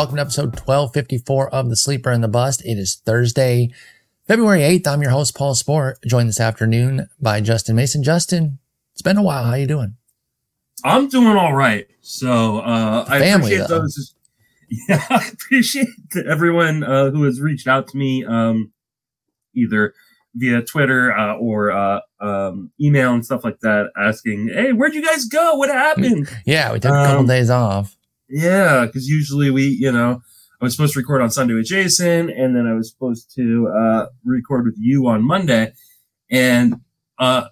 Welcome to episode 1254 of The Sleeper and the Bust. It is Thursday, February 8th. I'm your host, Paul Sporer, joined this afternoon by Justin Mason. Justin, it's been a while. How you doing? I'm doing all right. So uh, I Family, appreciate though. those. Yeah, I appreciate everyone uh, who has reached out to me, um, either via Twitter uh, or uh, um, email and stuff like that, asking, "Hey, where'd you guys go? What happened?" Yeah, we took a couple Um, days off. Yeah, because usually we, you know, I was supposed to record on Sunday with Jason, and then I was supposed to uh, record with you on Monday, and uh,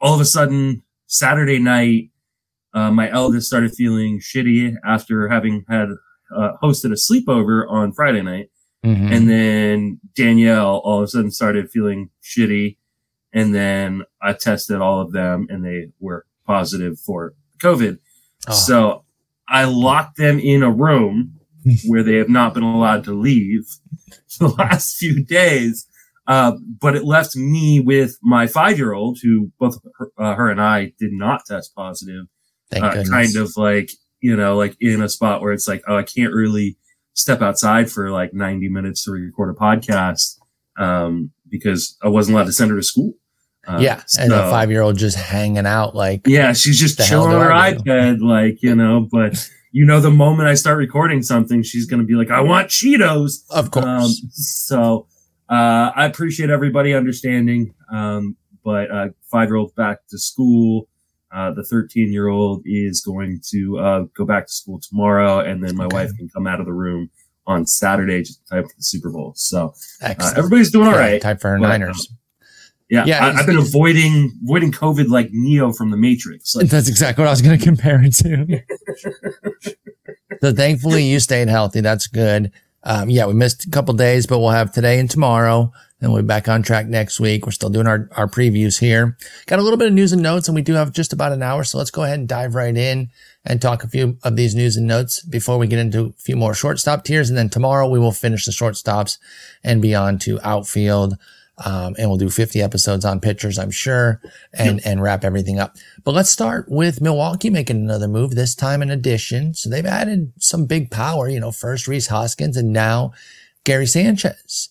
all of a sudden Saturday night, uh, my eldest started feeling shitty after having had uh, hosted a sleepover on Friday night, Mhm. and then Danielle all of a sudden started feeling shitty, and then I tested all of them, and they were positive for COVID. Oh, So I locked them in a room where they have not been allowed to leave the last few days. Uh, but it left me with my five year old, who both her, uh, her and I did not test positive, thank uh, kind of like, you know, like in a spot where it's like, oh, I can't really step outside for like 90 minutes to record a podcast, um, because I wasn't allowed to send her to school. Uh, yeah, and a so- five year old just hanging out like, yeah, she's just The chilling on her iPad, like, you know, but you know, the moment I start recording something, she's going to be like, I want Cheetos. of course. Um, so, uh, I appreciate everybody understanding. Um, but, uh, five year old back to school. Uh, the 13 year old is going to, uh, go back to school tomorrow. And then my Okay. wife can come out of the room on Saturday just in time for the Super Bowl. So, uh, everybody's doing all right. Time for her But, Niners. Yeah. Yeah, I, I've been avoiding, avoiding COVID like Neo from the Matrix. Like, That's exactly what I was going to compare it to. so thankfully you stayed healthy. That's good. Um, yeah, we missed a couple days, but we'll have today and tomorrow and we'll be back on track next week. We're still doing our, our previews here. Got a little bit of news and notes and we do have just about an hour. So let's go ahead and dive right in and talk a few of these news and notes before we get into a few more shortstop tiers. And then tomorrow we will finish the shortstops and be on to outfield. Um, and we'll do 50 episodes on pitchers, I'm sure, and, and wrap everything up. But let's start with Milwaukee making another move, this time in addition. So they've added some big power, you know, first Rhys Hoskins and now Gary Sanchez.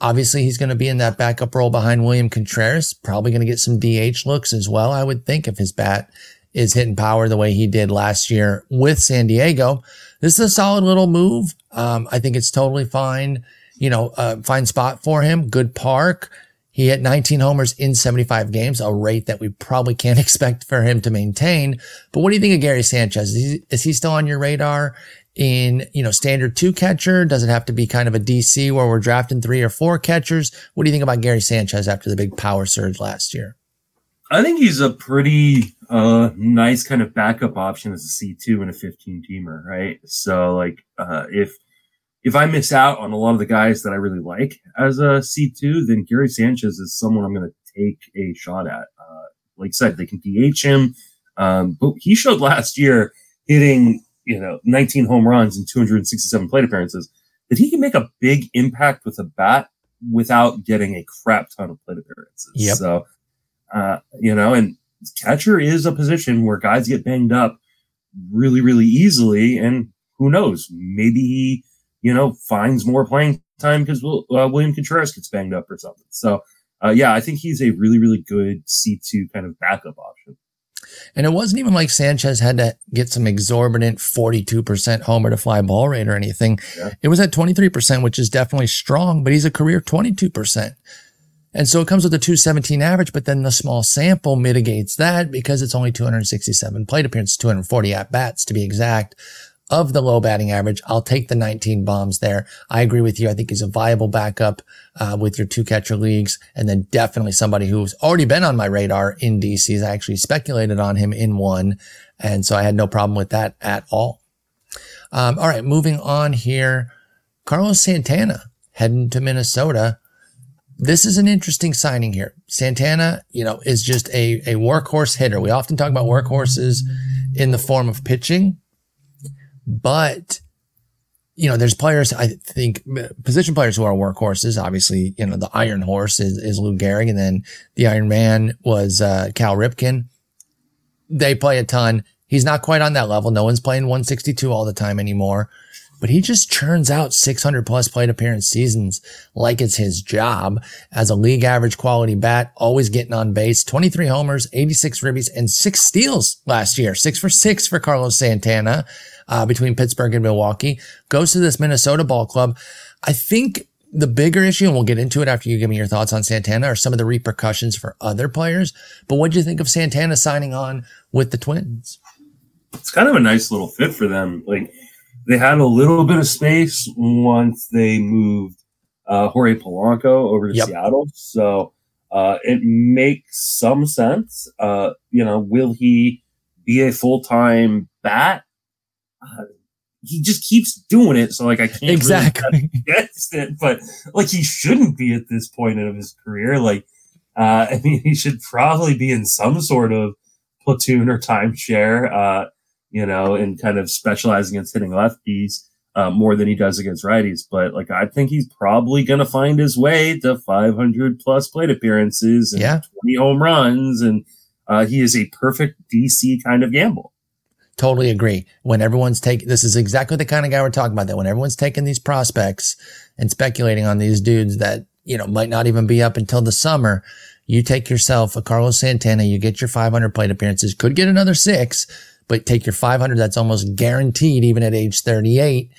Obviously, he's going to be in that backup role behind William Contreras, probably going to get some DH looks as well, I would think, if his bat is hitting power the way he did last year with San Diego. This is a solid little move. Um, I think it's totally fine. You know, uh, fine spot for him. Good park. He hit 19 homers in 75 games, a rate that we probably can't expect for him to maintain. But what do you think of Gary Sanchez? Is he, is he still on your radar in, you know, standard two catcher? Does it have to be kind of a DC where we're drafting three or four catchers? What do you think about Gary Sanchez after the big power surge last year? I think he's a pretty uh nice kind of backup option as a C two and a fifteen teamer, right? So like uh if if I miss out on a lot of the guys that I really like as a C two, then Gary Sanchez is someone I'm gonna take a shot at. Uh like I said, they can DH him. Um but he showed last year hitting, you know, 19 home runs and 267 plate appearances that he can make a big impact with a bat without getting a crap ton of plate appearances. Yep. So uh, you know, and catcher is a position where guys get banged up really, really easily. And who knows? Maybe he, you know, finds more playing time because uh, William Contreras gets banged up or something. So, uh, yeah, I think he's a really, really good C2 kind of backup option. And it wasn't even like Sanchez had to get some exorbitant 42% homer to fly ball rate or anything. Yeah. It was at 23%, which is definitely strong, but he's a career 22%. And so it comes with a 217 average, but then the small sample mitigates that because it's only 267 plate appearances, 240 at bats to be exact of the low batting average. I'll take the 19 bombs there. I agree with you. I think he's a viable backup uh, with your two catcher leagues, and then definitely somebody who's already been on my radar in DCs. I actually speculated on him in one, and so I had no problem with that at all. Um, all right, moving on here. Carlos Santana heading to Minnesota. This is an interesting signing here. Santana, you know, is just a, a workhorse hitter. We often talk about workhorses in the form of pitching, but you know, there's players, I think, position players who are workhorses. Obviously, you know, the Iron Horse is, is Lou Gehrig, and then the Iron Man was uh, Cal Ripken. They play a ton. He's not quite on that level. No one's playing 162 all the time anymore. but he just churns out 600 plus plate appearance seasons like it's his job as a league average quality bat, always getting on base, 23 homers, 86 ribbies and six steals last year, six for six for Carlos Santana, uh, between Pittsburgh and Milwaukee goes to this Minnesota ball club. I think the bigger issue, and we'll get into it after you give me your thoughts on Santana, are some of the repercussions for other players. But what do you think of Santana signing on with the Twins? It's kind of a nice little fit for them. Like they had a little bit of space once they moved uh, Jorge Polanco over to yep. Seattle, so uh, it makes some sense. Uh, you know, will he be a full time bat? Uh, he just keeps doing it. So like I can't exactly really against it, but like he shouldn't be at this point of his career. Like, uh, I mean, he should probably be in some sort of platoon or timeshare, uh, you know, and kind of specializing against hitting lefties. Uh, more than he does against righties, but like I think he's probably going to find his way to 500 plus plate appearances and yeah. 20 home runs, and uh, he is a perfect DC kind of gamble. Totally agree. When everyone's taking, this is exactly the kind of guy we're talking about that when everyone's taking these prospects and speculating on these dudes that, you know, might not even be up until the summer, you take yourself a Carlos Santana, you get your 500 plate appearances, could get another six, but take your 500. That's almost guaranteed even at age 38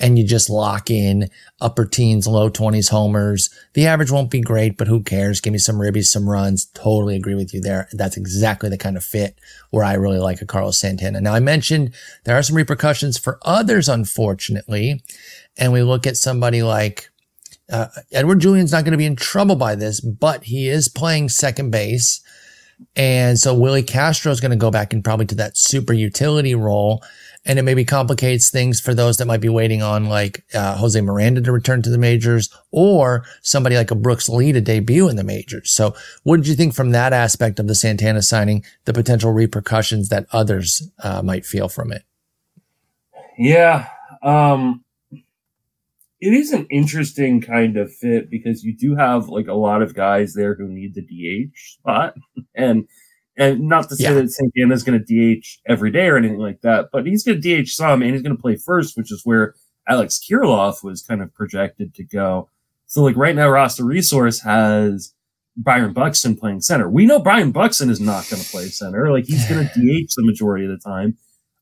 and you just lock in upper teens, low twenties homers. The average won't be great, but who cares? Give me some ribbies, some runs. Totally agree with you there. That's exactly the kind of fit where I really like a Carlos Santana. Now I mentioned there are some repercussions for others, unfortunately. And we look at somebody like, uh, Edouard Julien's not going to be in trouble by this, but he is playing second base. And so Willi Castro is going to go back and probably to that super utility role and it maybe complicates things for those that might be waiting on like uh, Jose Miranda to return to the majors or somebody like a Brooks Lee to debut in the majors. So what did you think from that aspect of the Santana signing, the potential repercussions that others uh, might feel from it? Yeah. Um, it is an interesting kind of fit because you do have like a lot of guys there who need the DH spot and and not to say yeah. that Santana is going to DH every day or anything like that, but he's going to DH some and he's going to play first, which is where Alex Kirilloff was kind of projected to go. So like right now, Roster Resource has Byron Buxton playing center. We know Byron Buxton is not going to play center. Like he's going to DH the majority of the time.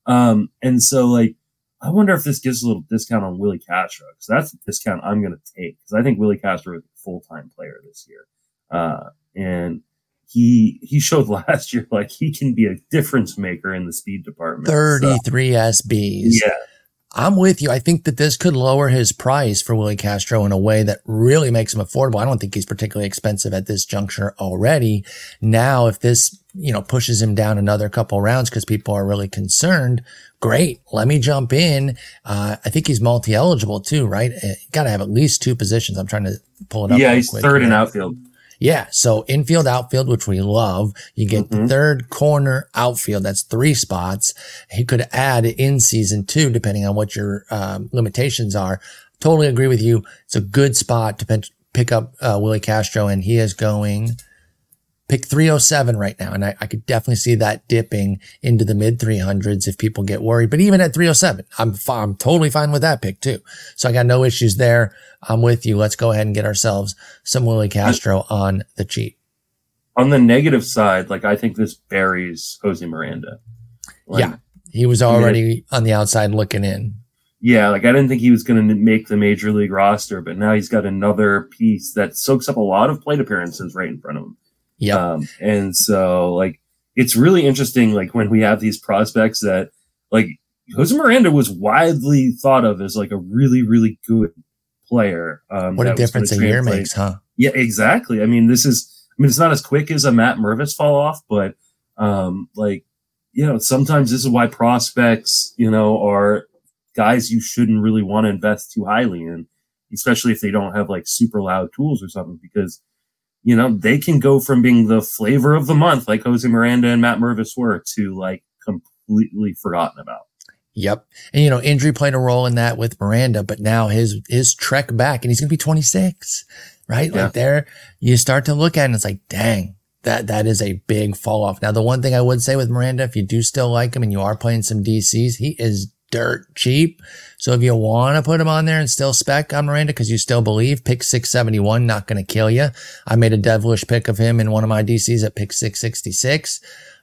Um, and so like, I wonder if this gives a little discount on Willi Castro because that's the discount I'm going to take because I think Willi Castro is a full time player this year. Uh, and he he showed last year like he can be a difference maker in the speed department. 33 so. SBs. Yeah. I'm with you. I think that this could lower his price for Willi Castro in a way that really makes him affordable. I don't think he's particularly expensive at this juncture already. Now, if this, you know, pushes him down another couple rounds because people are really concerned, great. Let me jump in. Uh, I think he's multi-eligible too, right? Uh, Got to have at least two positions. I'm trying to pull it up. Yeah, he's third here. in outfield. Yeah. So infield, outfield, which we love. You get mm-hmm. the third corner outfield. That's three spots. He could add in season two, depending on what your um, limitations are. Totally agree with you. It's a good spot to pick up uh, Willi Castro, and he is going pick 307 right now. And I, I, could definitely see that dipping into the mid 300s if people get worried. But even at 307, I'm, I'm totally fine with that pick too. So I got no issues there. I'm with you. Let's go ahead and get ourselves some Willi Castro on the cheap. On the negative side, like I think this buries Jose Miranda. Like, yeah. He was already on the outside looking in. Yeah, like I didn't think he was going to make the major league roster, but now he's got another piece that soaks up a lot of plate appearances right in front of him. Yeah. Um, and so like, it's really interesting. Like when we have these prospects that like Jose Miranda was widely thought of as like a really, really good player. Um, what a difference a year makes, huh? Yeah, exactly. I mean, this is, I mean, it's not as quick as a Matt Mervis fall off, but, um, like, you know, sometimes this is why prospects, you know, are guys you shouldn't really want to invest too highly in, especially if they don't have like super loud tools or something, because you know, they can go from being the flavor of the month, like Jose Miranda and Matt Mervis were, to like completely forgotten about. Yep. And you know, injury played a role in that with Miranda, but now his his trek back and he's gonna be 26. Right? Yeah. Like there you start to look at it and it's like, dang, that that is a big fall off. Now, the one thing I would say with Miranda, if you do still like him and you are playing some DCs, he is dirt cheap. So if you want to put him on there and still spec on Miranda because you still believe pick 671, not going to kill you. I made a devilish pick of him in one of my DCs at pick 666,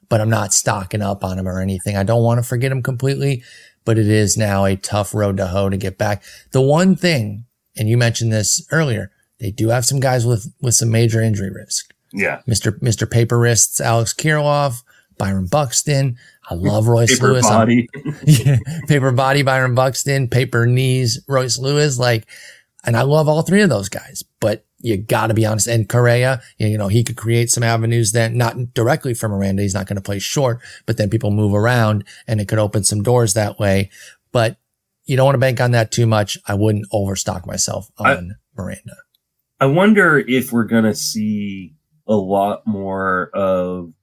but I'm not stocking up on him or anything. I don't want to forget him completely, but it is now a tough road to hoe to get back. The one thing, and you mentioned this earlier, they do have some guys with, with some major injury risk. Yeah. Mr. Mr. Paper Wrists, Alex Kirilloff, Byron Buxton. I love Royce Paper Lewis. Body. yeah, paper body Byron Buxton, paper knees Royce Lewis. Like, and I love all three of those guys, but you got to be honest. And Correa, you know, he could create some avenues then, not directly for Miranda. He's not going to play short, but then people move around and it could open some doors that way. But you don't want to bank on that too much. I wouldn't overstock myself on Miranda. I wonder if we're gonna see a lot more of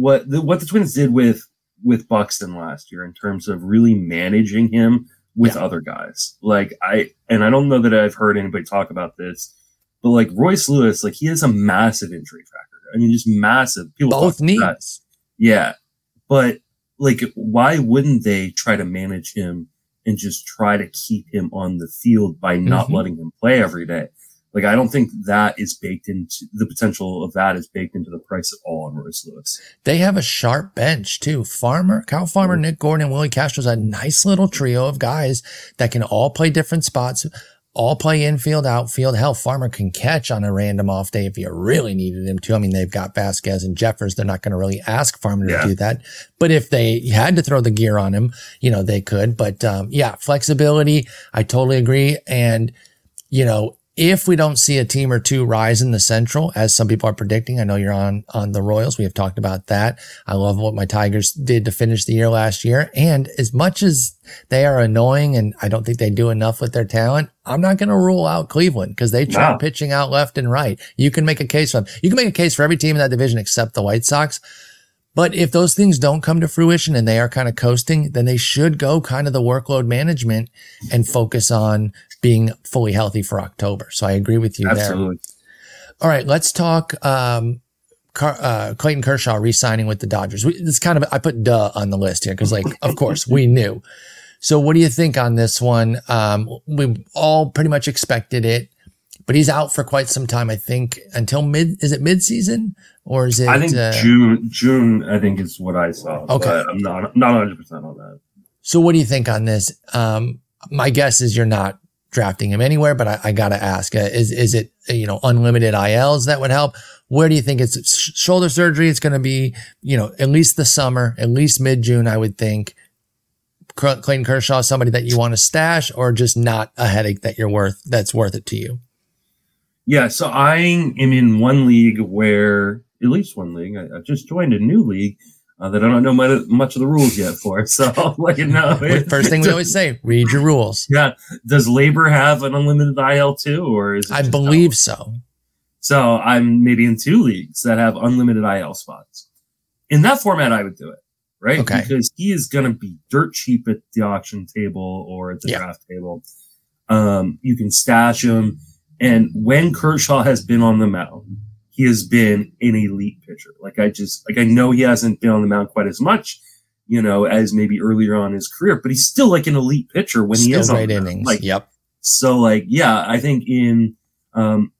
what the, what the Twins did with with Buxton last year in terms of really managing him with Yeah. other guys. Like I and I don't know that I've heard anybody talk about this, but like Royce Lewis, like he has a massive injury tracker. I mean, just massive. People Both talk about that. knees. Yeah. But like, why wouldn't they try to manage him and just try to keep him on the field by not Mhm. letting him play every day? Like, I don't think that is baked into the potential of that is baked into the price at all on Royce Lewis. They have a sharp bench too. Farmer, Kyle Farmer, Nick Gordon, and Willi Castro's a nice little trio of guys that can all play different spots, all play infield, outfield. Hell, Farmer can catch on a random off day if you really needed him to. I mean, they've got Vasquez and Jeffers. They're not going to really ask Farmer Yeah. to do that. But if they had to throw the gear on him, you know, they could. But um, yeah, flexibility. I totally agree. And, you know, if we don't see a team or two rise in the central, as some people are predicting, I know you're on, on the Royals. We have talked about that. I love what my Tigers did to finish the year last year. And as much as they are annoying and I don't think they do enough with their talent, I'm not going to rule out Cleveland because they try No. pitching out left and right. You can make a case for them. You can make a case for every team in that division except the White Sox. But if those things don't come to fruition and they are kind of coasting, then they should go kind of the workload management and focus on being fully healthy for October. So I agree with you there. Absolutely. All right, let's talk um, Car- uh, Clayton Kershaw re-signing with the Dodgers. We, it's kind of I put duh on the list here because, like, of course, we knew. So, what do you think on this one? Um, we all pretty much expected it, but he's out for quite some time. I think until mid. Is it mid-season or is it? I think uh, June, June, I think is what I saw. Okay. I'm not, not 100% on that. So what do you think on this? Um, my guess is you're not drafting him anywhere, but I, I got to ask, uh, is, is it, uh, you know, unlimited ILs that would help? Where do you think it's sh- shoulder surgery? It's going to be, you know, at least the summer, at least mid June, I would think. Clayton Kershaw, somebody that you want to stash or just not a headache that you're worth, that's worth it to you. Yeah, so I am in one league where, at least one league, I, I just joined a new league uh, that I don't know much, of the rules yet for. So, like, you know, First thing we always say, read your rules. yeah, does LABR have an unlimited IL too, or is it I believe health? so. so? I'm maybe in two leagues that have unlimited IL spots. In that format, I would do it, right? Okay. Because he is going to be dirt cheap at the auction table or at the draft table. Um, you can stash him, and when Kershaw has been on the mound, he has been an elite pitcher. Like I just like I know he hasn't been on the mound quite as much, you know, as maybe earlier on in his career, but he's still like an elite pitcher when he Still is on the mound. innings. Like yep. so, like yeah, I think in um,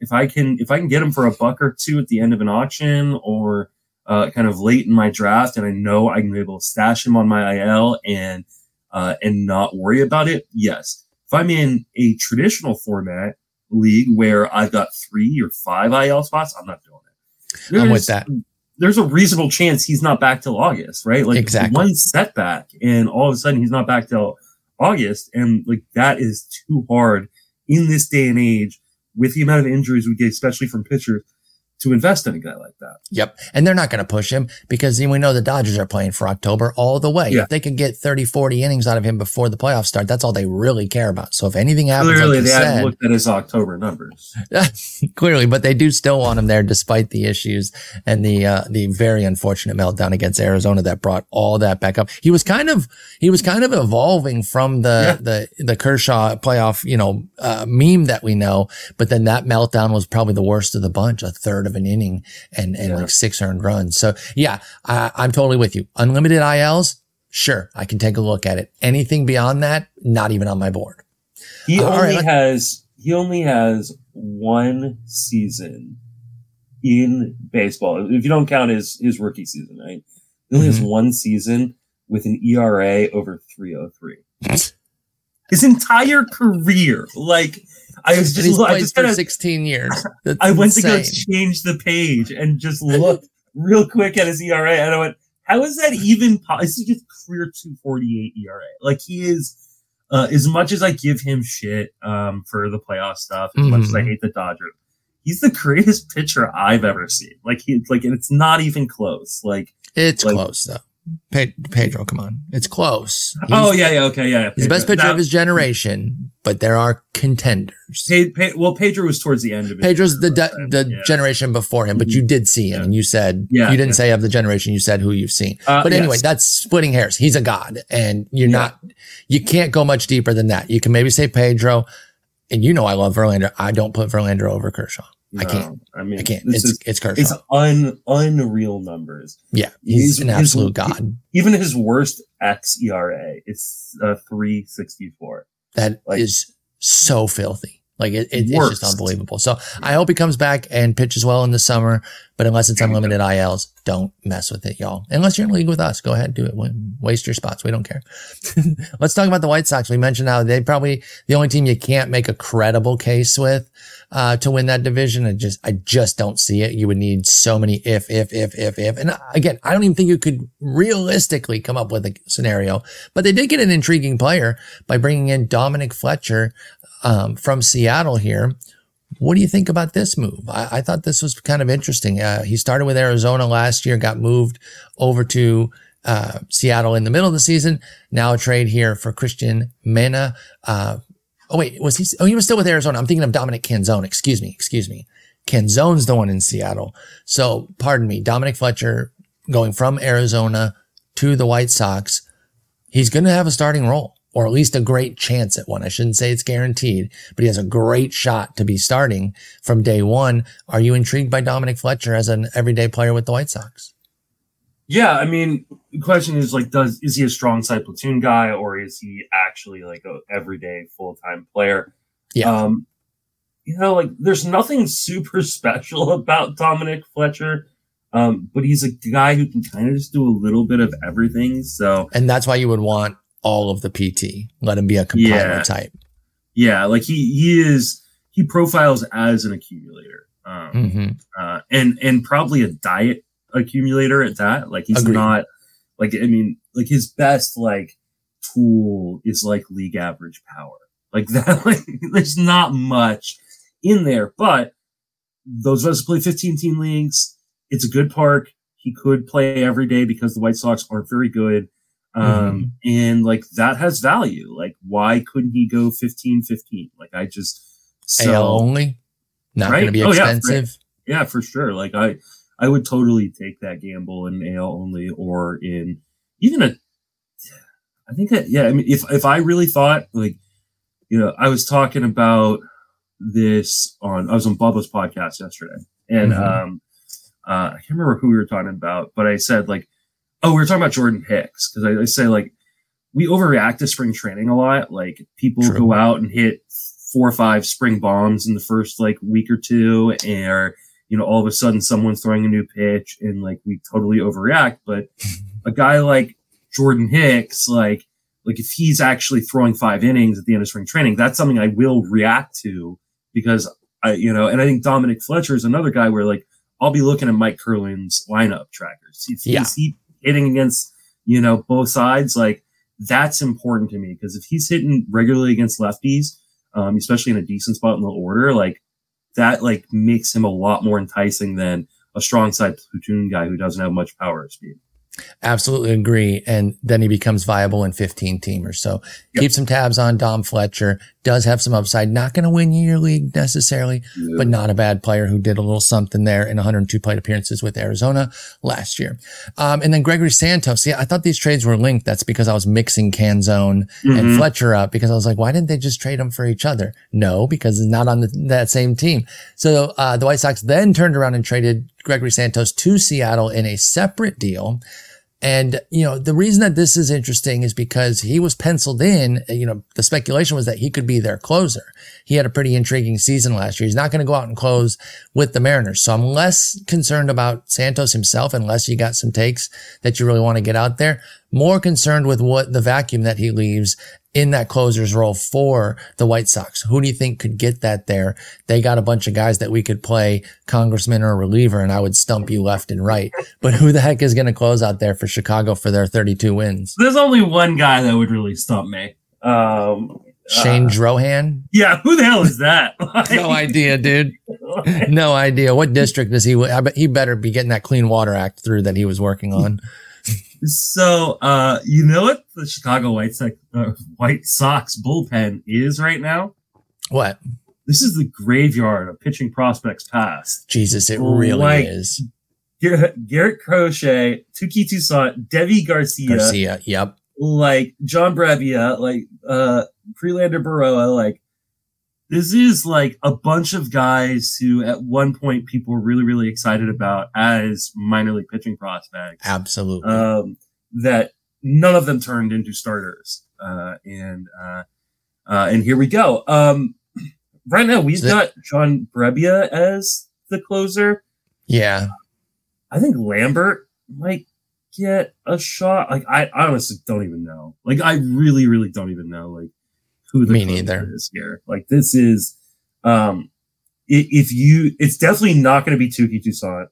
if I can if I can get him for a buck or two at the end of an auction or uh, kind of late in my draft, and I know I can be able to stash him on my IL and uh, and not worry about it. Yes, if I'm in a traditional format league where I've got three or five IL spots, I'm not doing it. I'm with that. There's a reasonable chance he's not back till August, right? Like Exactly. one setback, and all of a sudden he's not back till August, and like that is too hard in this day and age with the amount of injuries we get, especially from pitchers, to invest in a guy like that. Yep. And they're not going to push him because we know the Dodgers are playing for October all the way. Yeah. If they can get 30, 40 innings out of him before the playoffs start, that's all they really care about. So if anything happens, Clearly, like they haven't looked at his October numbers. clearly, but they do still want him there despite the issues and the, uh, the very unfortunate meltdown against Arizona that brought all that back up. He was kind of, he was kind of evolving from the, the, the Kershaw playoff, you know, uh, meme that we know, but then that meltdown was probably the worst of the bunch, a third of an inning and, and Yeah. like six earned runs. So yeah, I, I'm totally with you. Unlimited ILs, Sure, I can take a look at it. Anything beyond that, not even on my board. He only right, has he only has one season in baseball. If you don't count his his rookie season, right? He only has Mhm. one season with an ERA over 303. His entire career, like I was just, I just for kind of, 16 years. That's I went to go change the page and just looked real quick at his ERA, and I went, "How is that even? Po- this is just career 248 ERA. Like he is." Uh, as much as I give him shit um, for the playoff stuff, as much as I Mhm. hate the Dodgers, he's the greatest pitcher I've ever seen. Like he, like, and it's not even close. Like, It's like- close though. Pedro, come on. It's close. He's, oh yeah, yeah, okay, yeah. yeah, he's the best pitcher That- of his generation, but there are contenders. Pe- Pe- well, Pedro was towards the end of it. Pedro's the de- the Yeah. generation before him, but you did see him, Yeah. and you said Yeah, you didn't say of the generation. You said who you've seen. Uh, But anyway, yes. that's splitting hairs. He's a god, and you're not. You can't go much deeper than that. You can maybe say Pedro, and you know I love Verlander. I don't put Verlander over Kershaw. I can't. I mean, I can't. It's is it's Kershaw. it's un unreal numbers. yeah, he's his- an his- absolute god. Even his worst xERA ERA is uh, three sixty four. That is like- so filthy. Like it, it- it's just unbelievable. So I hope he comes back and pitches well in the summer. But unless it's unlimited ILs, don't mess with it, y'all. Unless you're in league with us, go ahead, and do it. Waste your spots. We don't care. Let's talk about the White Sox. We mentioned how they probably the only team you can't make a credible case with uh, to win that division. I just, I just don't see it. You would need so many if, if, if, if, if. And again, I don't even think you could realistically come up with a scenario. But they did get an intriguing player by bringing in Dominic Fletcher um, from Seattle here. What do you think about this move? I, I thought this was kind of interesting. Uh, he started with Arizona last year, got moved over to uh, Seattle in the middle of the season. Now a trade here for Cristian Mena. Uh, oh wait, was he? Oh, he was still with Arizona. I'm thinking of Dominic Canzone. Excuse me. Excuse me. Canzone's the one in Seattle. So pardon me, Dominic Fletcher going from Arizona to the White Sox. He's going to have a starting role or at least a great chance at one. I shouldn't say it's guaranteed, but he has a great shot to be starting from day one. Are you intrigued by Dominic Fletcher as an everyday player with the White Sox? Yeah, I mean, the question is like, does is he a strong side platoon guy or is he actually like a everyday full time player? Yeah. Um, you know, like there's nothing super special about Dominic Fletcher, um, but he's a guy who can kind of just do a little bit of everything. So And that's why you would want all of the PT. Let him be a compiler Yeah. type. yeah, like he he is he profiles as an accumulator, um, hmm uh, and and probably a diet accumulator at that. Like he's Agreed. not like I mean, like his best like tool is like league average power. Like that, like there's not much in there, but those of us who play 15 team leagues, it's a good park. He could play every day because the White Sox aren't very good. Um, and like that has value. Like, why couldn't he go 15 15? Like, I just, so AL only, not Right? going to be Oh, yeah, expensive. yeah, for sure. Like I, I would totally take that gamble in AL only or in even a. I think that yeah. I mean, if if I really thought like, you know, I was talking about this on I was on Bubba's podcast yesterday, and Mhm. um, uh, I can't remember who we were talking about, but I said like, oh, we were talking about Jordan Hicks because I, I say like we overreact to spring training a lot. Like people True. go out and hit four or five spring bombs in the first like week or two, and you know, all of a sudden someone's throwing a new pitch and like we totally overreact. But a guy like Jordan Hicks, like, like if he's actually throwing five innings at the end of spring training, that's something I will react to because I, you know, and I think Dominic Fletcher is another guy where like I'll be looking at Mike Curlin's lineup trackers. If Yeah. Is he hitting against, you know, both sides? Like that's important to me because if he's hitting regularly against lefties, um, especially in a decent spot in the order, like that like makes him a lot more enticing than a strong side platoon guy who doesn't have much power or speed. Absolutely agree. And then he becomes viable in 15 teamers. So Yep. keep some tabs on Dom Fletcher. Does have some upside. Not going to win you your league necessarily, but not a bad player who did a little something there in 102 plate appearances with Arizona last year. Um, and then Gregory Santos. See, I thought these trades were linked. That's because I was mixing Canzone and Mhm. Fletcher up because I was like, why didn't they just trade them for each other? No, because it's not on the, that same team. So, uh, the White Sox then turned around and traded Gregory Santos to Seattle in a separate deal. And, you know, the reason that this is interesting is because he was penciled in, you know, the speculation was that he could be their closer. He had a pretty intriguing season last year. He's not going to go out and close with the Mariners. So I'm less concerned about Santos himself, unless you got some takes that you really want to get out there. More concerned with what the vacuum that he leaves in that closer's role for the White Sox. Who do you think could get that there? They got a bunch of guys that we could play congressman or reliever and I would stump you left and right. But who the heck is going to close out there for Chicago for their 32 wins? There's only one guy that would really stump me. Um, Shane uh, Drohan? Yeah, who the hell is that? no idea, dude. No idea. What district does he? I bet he better be getting that Clean Water Act through that he was working on. So, uh, you know what the Chicago White Sox, uh, White Sox bullpen is right now? What? This is the graveyard of pitching prospects past. Jesus, it really like, is. Garrett Crochet, Touki Toussaint, Deivi Garcia. Garcia, yep. Like John Brebbia, like uh Prelander Berroa, like this is like a bunch of guys who at one point people were really, really excited about as minor league pitching prospects. Absolutely. Um, that none of them turned into starters. Uh, and, uh, uh, and here we go. Um, right now we've got John Brebbia as the closer. Yeah. I think Lambert might get a shot. Like, I, I honestly don't even know. Like, I really, really don't even know. Like, who the Me neither. is here. Like this is, um, if you, it's definitely not going to be Touki Toussaint.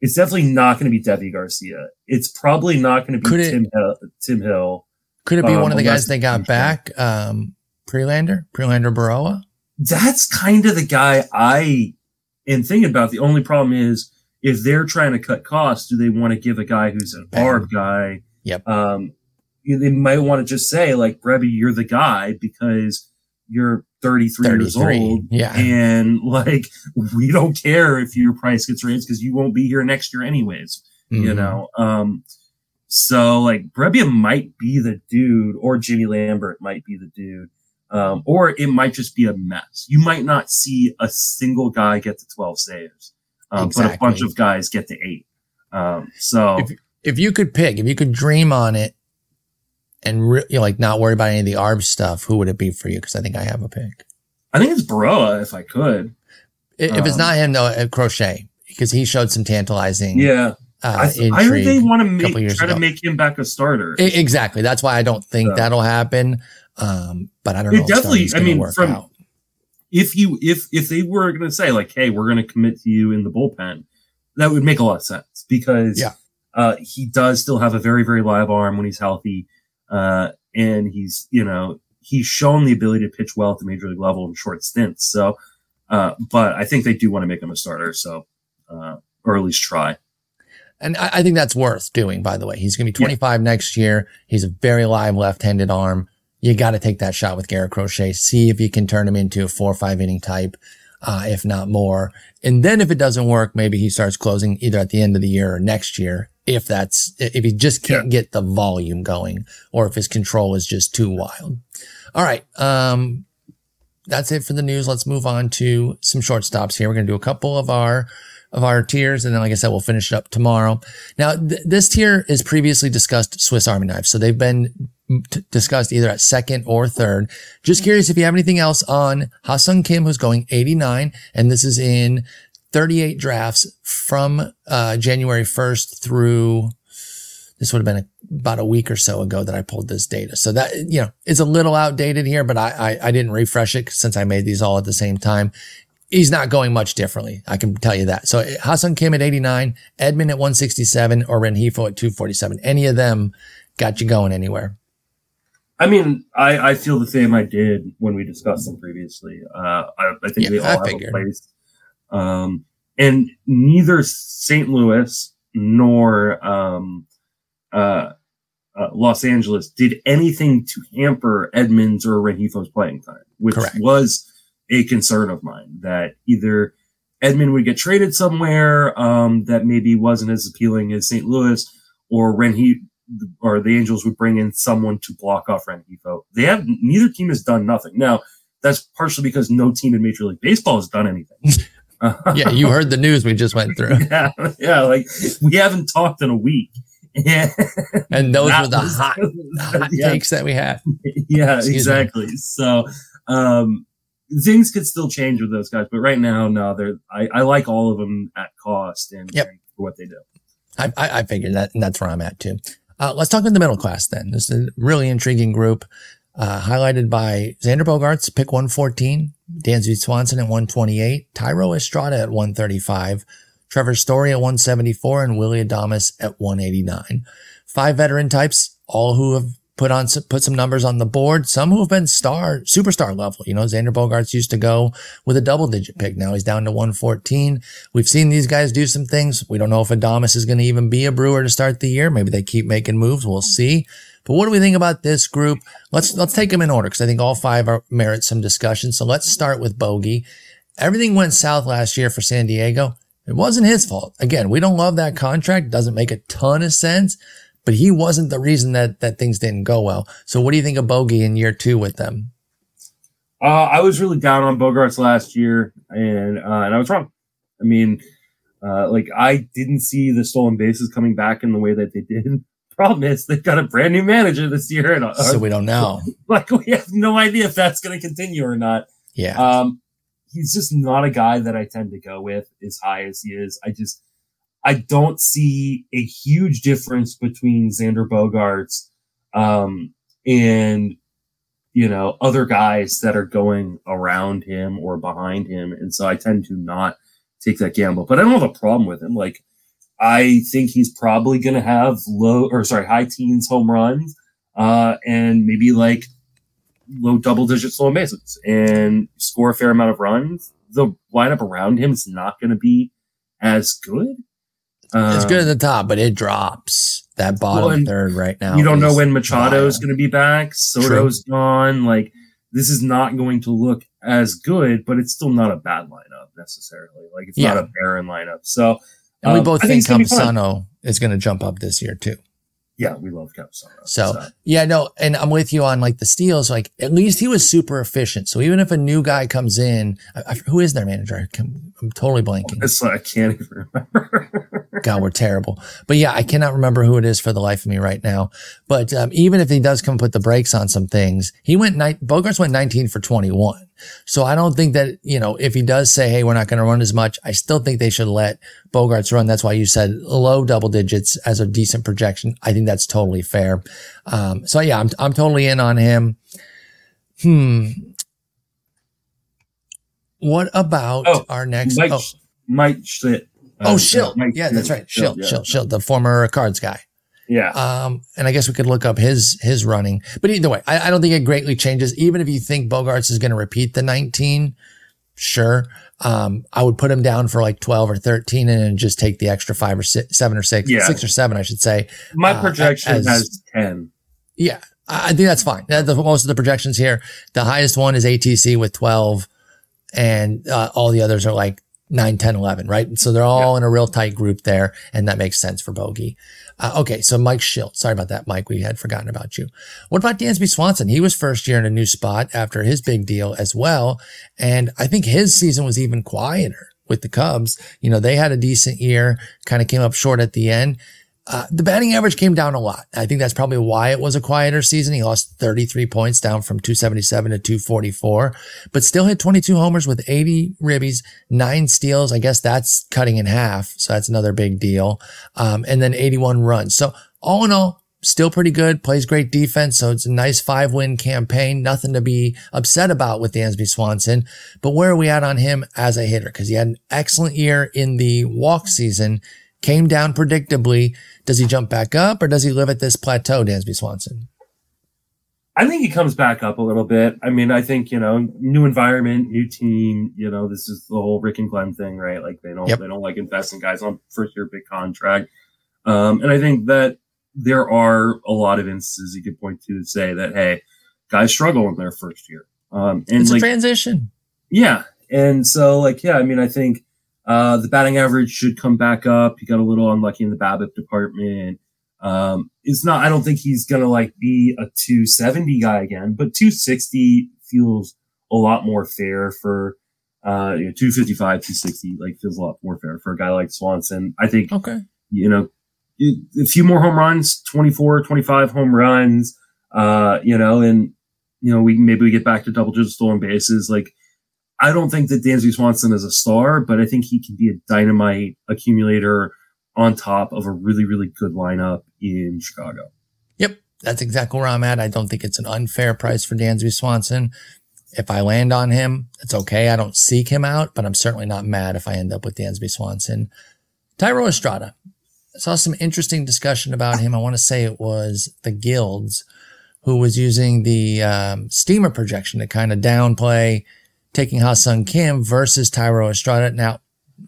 It's definitely not going to be Deivi Garcia. It's probably not going to be Could Tim Hill, Tim Hill. Could it be um, one of the guys they got back? Um, Prelander, Prelander Berroa. That's kind of the guy I am thinking about. The only problem is if they're trying to cut costs, do they want to give a guy who's an ARB guy? Yep. Um, they might want to just say like, Brebbie, you're the guy because you're 33, 33 years old. Yeah. And like, we don't care if your price gets raised because you won't be here next year anyways, mm-hmm. you know? Um, so like Brebbia might be the dude or Jimmy Lambert might be the dude. Um, or it might just be a mess. You might not see a single guy get to 12 saves, um, exactly. but a bunch of guys get to eight. Um, so if, if you could pick, if you could dream on it, and re- you know, like not worry about any of the ARB stuff, who would it be for you? Because I think I have a pick. I think it's Berroa if I could. If um, it's not him, though, Crochet because he showed some tantalizing. Yeah. Uh, I, I heard they want to make try ago. to make him back a starter. I, exactly. That's why I don't think so. that'll happen. Um, but I don't know. It definitely. I mean, from out. if you if if they were going to say like, "Hey, we're going to commit to you in the bullpen," that would make a lot of sense because yeah. uh, he does still have a very very live arm when he's healthy. Uh, and he's, you know, he's shown the ability to pitch well at the major league level in short stints. So, uh, but I think they do want to make him a starter. So, uh, or at least try. And I, I think that's worth doing, by the way. He's going to be 25 yeah. next year. He's a very live left-handed arm. You got to take that shot with Garrett Crochet. See if you can turn him into a four or five inning type, uh, if not more. And then if it doesn't work, maybe he starts closing either at the end of the year or next year if that's if he just can't yeah. get the volume going or if his control is just too wild. All right. Um that's it for the news. Let's move on to some shortstops here. We're going to do a couple of our of our tiers. And then, like I said, we'll finish it up tomorrow. Now, th- this tier is previously discussed Swiss Army knife. So they've been t- discussed either at second or third. Just curious if you have anything else on Ha-Seong Kim, who's going 89. And this is in 38 drafts from uh, January 1st through this would have been a, about a week or so ago that I pulled this data. So that, you know, it's a little outdated here, but I, I, I didn't refresh it since I made these all at the same time. He's not going much differently. I can tell you that. So Ha-Seong Kim at 89, Edman at 167 or Rengifo at 247. Any of them got you going anywhere? I mean, I, I feel the same I did when we discussed them previously. Uh, I, I think yeah, they all I have figured. a place um, and neither St. Louis nor um, uh, uh, Los Angeles did anything to hamper Edman's or Rengifo's playing time, which Correct. was a concern of mine that either Edman would get traded somewhere um, that maybe wasn't as appealing as St. Louis, or Renhi or the Angels would bring in someone to block off Rengifo. They have neither team has done nothing. Now that's partially because no team in Major League Baseball has done anything. yeah, you heard the news we just went through. yeah, yeah, like we haven't talked in a week, Yeah. and those were the was, hot, hot yeah. takes that we had. yeah, Excuse exactly. Me. So, um, things could still change with those guys, but right now, no, they're, I, I like all of them at cost and, yep. and for what they do. I, I, I figured that, and that's where I'm at too. Uh, let's talk about the middle class then. This is a really intriguing group, uh, highlighted by Xander Bogaerts, pick 114, Dansby Swanson at 128, Thairo Estrada at 135, Trevor Story at 174, and Willy Adames at 189. Five veteran types, all who have put on put some numbers on the board. Some who have been star superstar level. You know, Xander Bogaerts used to go with a double digit pick. Now he's down to 114. We've seen these guys do some things. We don't know if Adames is going to even be a Brewer to start the year. Maybe they keep making moves. We'll see. But what do we think about this group? Let's let's take them in order because I think all five are merit some discussion. So let's start with Bogey. Everything went south last year for San Diego. It wasn't his fault. Again, we don't love that contract. Doesn't make a ton of sense but he wasn't the reason that that things didn't go well. So what do you think of Bogey in year two with them? Uh, I was really down on Bogaerts last year, and uh, and I was wrong. I mean, uh, like I didn't see the stolen bases coming back in the way that they did. Problem is, they've got a brand new manager this year, and uh, so we don't know. Like we have no idea if that's going to continue or not. Yeah. Um, he's just not a guy that I tend to go with as high as he is. I just I don't see a huge difference between Xander Bogaerts um, and you know other guys that are going around him or behind him, and so I tend to not take that gamble. But I don't have a problem with him. Like I think he's probably going to have low or sorry high teens home runs, uh, and maybe like low double digit slow bases and score a fair amount of runs. The lineup around him is not going to be as good it's good at the top, but it drops that bottom well, third right now. You don't know when Machado is going to be back. Soto's True. gone. Like this is not going to look as good, but it's still not a bad lineup necessarily. Like it's yeah. not a barren lineup. So, and we um, both think, think Campusano is going to jump up this year too yeah, we love Campusano. So, so, yeah, no, and I'm with you on like the steals. Like at least he was super efficient. So even if a new guy comes in, I, I, who is their manager? I am totally blanking. I can't even remember. God, we're terrible. But yeah, I cannot remember who it is for the life of me right now. But um, even if he does come put the brakes on some things, he went ni- Bogaerts went 19 for 21. So I don't think that, you know, if he does say, Hey, we're not going to run as much, I still think they should let Bogaerts run. That's why you said low double digits as a decent projection. I think that's totally fair. Um, so yeah, I'm, I'm totally in on him. Hmm. What about oh, our next? Mike, oh, Mike Shildt. Uh, oh, Shildt. Uh, yeah, that's right. Shildt, Shildt, Shildt, the former cards guy. Yeah. Um, and I guess we could look up his his running. But either way, I, I don't think it greatly changes. Even if you think Bogaerts is going to repeat the 19, sure. Um, I would put him down for like 12 or 13 and then just take the extra five or six, seven or six, yeah. six or seven, I should say. My uh, projection as, has 10. Yeah. I think that's fine. The, most of the projections here, the highest one is ATC with 12 and uh, all the others are like 9, 10, 11, right? So they're all yeah. in a real tight group there. And that makes sense for Bogey. Uh, okay. So Mike Shildt. Sorry about that, Mike. We had forgotten about you. What about Dansby Swanson? He was first year in a new spot after his big deal as well. And I think his season was even quieter with the Cubs. You know, they had a decent year, kind of came up short at the end. Uh, the batting average came down a lot. I think that's probably why it was a quieter season. He lost 33 points down from 277 to 244, but still hit 22 homers with 80 ribbies, nine steals. I guess that's cutting in half. So that's another big deal. Um, and then 81 runs. So all in all, still pretty good, plays great defense. So it's a nice five win campaign. Nothing to be upset about with Dansby Swanson. But where are we at on him as a hitter? Cause he had an excellent year in the walk season came down predictably. Does he jump back up or does he live at this plateau, Dansby Swanson? I think he comes back up a little bit. I mean, I think, you know, new environment, new team, you know, this is the whole Rick and Glenn thing, right? Like they don't, yep. they don't like investing guys on first year big contract. Um, and I think that there are a lot of instances you could point to to say that, Hey, guys struggle in their first year. Um, and it's like, a transition. Yeah. And so like, yeah, I mean, I think, uh, the batting average should come back up. He got a little unlucky in the BABIP department. Um, it's not, I don't think he's going to like be a 270 guy again, but 260 feels a lot more fair for, uh, you know, 255, 260, like feels a lot more fair for a guy like Swanson. I think, okay. you know, a few more home runs, 24, 25 home runs, uh, you know, and, you know, we maybe we get back to double digit stolen bases. Like, I don't think that Dansby Swanson is a star, but I think he can be a dynamite accumulator on top of a really, really good lineup in Chicago. Yep. That's exactly where I'm at. I don't think it's an unfair price for Dansby Swanson. If I land on him, it's okay. I don't seek him out, but I'm certainly not mad if I end up with Dansby Swanson. Thairo Estrada. I saw some interesting discussion about him. I want to say it was the Guilds who was using the um, steamer projection to kind of downplay taking Ha-Seong Kim versus Thairo Estrada. Now,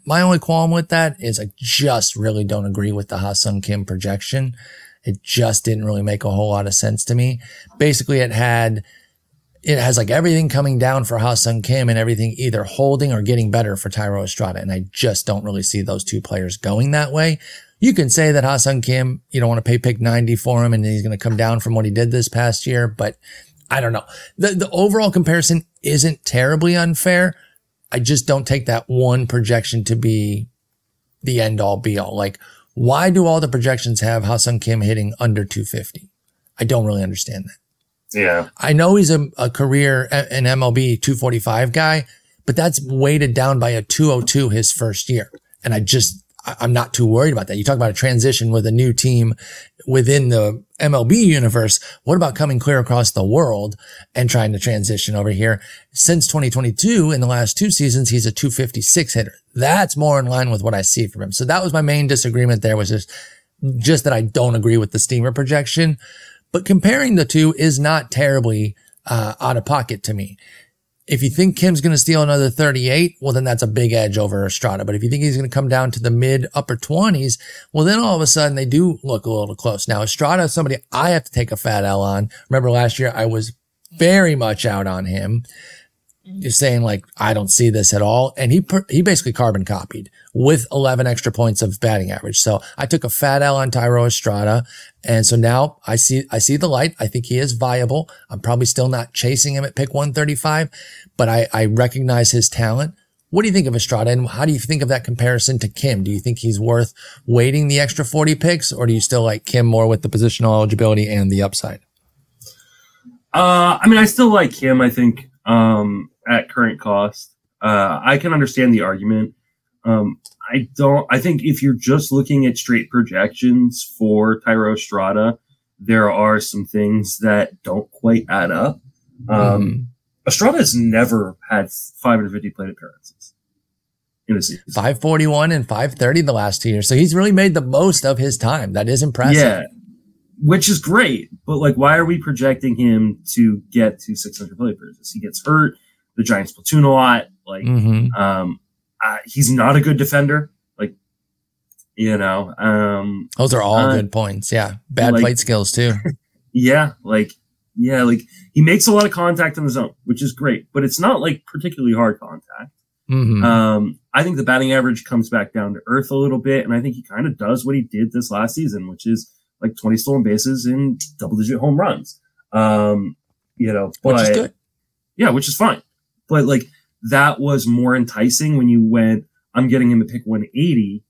my only qualm with that is I just really don't agree with the Ha-Seong Kim projection. It just didn't really make a whole lot of sense to me. Basically, it had it has like everything coming down for Ha-Seong Kim and everything either holding or getting better for Thairo Estrada. And I just don't really see those two players going that way. You can say that Ha-Seong Kim, you don't want to pay pick 90 for him and he's going to come down from what he did this past year, but I don't know. The, the overall comparison isn't terribly unfair. I just don't take that one projection to be the end all be all. Like, why do all the projections have Ha-Seong Kim hitting under 250? I don't really understand that. Yeah. I know he's a, a career, an MLB 245 guy, but that's weighted down by a 202 his first year. And I just, I'm not too worried about that. You talk about a transition with a new team within the MLB universe. What about coming clear across the world and trying to transition over here? Since 2022, in the last two seasons, he's a 256 hitter. That's more in line with what I see from him. So that was my main disagreement there was just, just that I don't agree with the steamer projection. But comparing the two is not terribly uh, out of pocket to me. If you think Kim's going to steal another 38, well, then that's a big edge over Estrada. But if you think he's going to come down to the mid upper 20s, well, then all of a sudden they do look a little close. Now, Estrada is somebody I have to take a fat L on. Remember last year I was very much out on him. You're saying like, I don't see this at all. And he, he basically carbon copied with 11 extra points of batting average. So I took a fat L on Thairo Estrada. And so now I see, I see the light. I think he is viable. I'm probably still not chasing him at pick 135, but I, I recognize his talent. What do you think of Estrada and how do you think of that comparison to Kim? Do you think he's worth waiting the extra 40 picks or do you still like Kim more with the positional eligibility and the upside? Uh, I mean, I still like Kim. I think, um, at current cost. Uh, I can understand the argument. Um, I don't. I think if you're just looking at straight projections for Thairo Estrada, there are some things that don't quite add up. Um, mm. Estrada has never had 550 plate appearances in a season. 541 and 530 the last two years. So he's really made the most of his time. That is impressive. Yeah. Which is great. But like, why are we projecting him to get to 600 plate appearances? He gets hurt the Giants platoon a lot. Like, mm-hmm. um, uh, he's not a good defender. Like, you know, um, those are all uh, good points. Yeah. Bad like, plate skills too. yeah. Like, yeah, like he makes a lot of contact in the zone, which is great, but it's not like particularly hard contact. Mm-hmm. Um, I think the batting average comes back down to earth a little bit, and I think he kind of does what he did this last season, which is like 20 stolen bases and double digit home runs. Um, you know, but, which is good. Yeah, which is fine but like that was more enticing when you went, I'm getting him to pick 180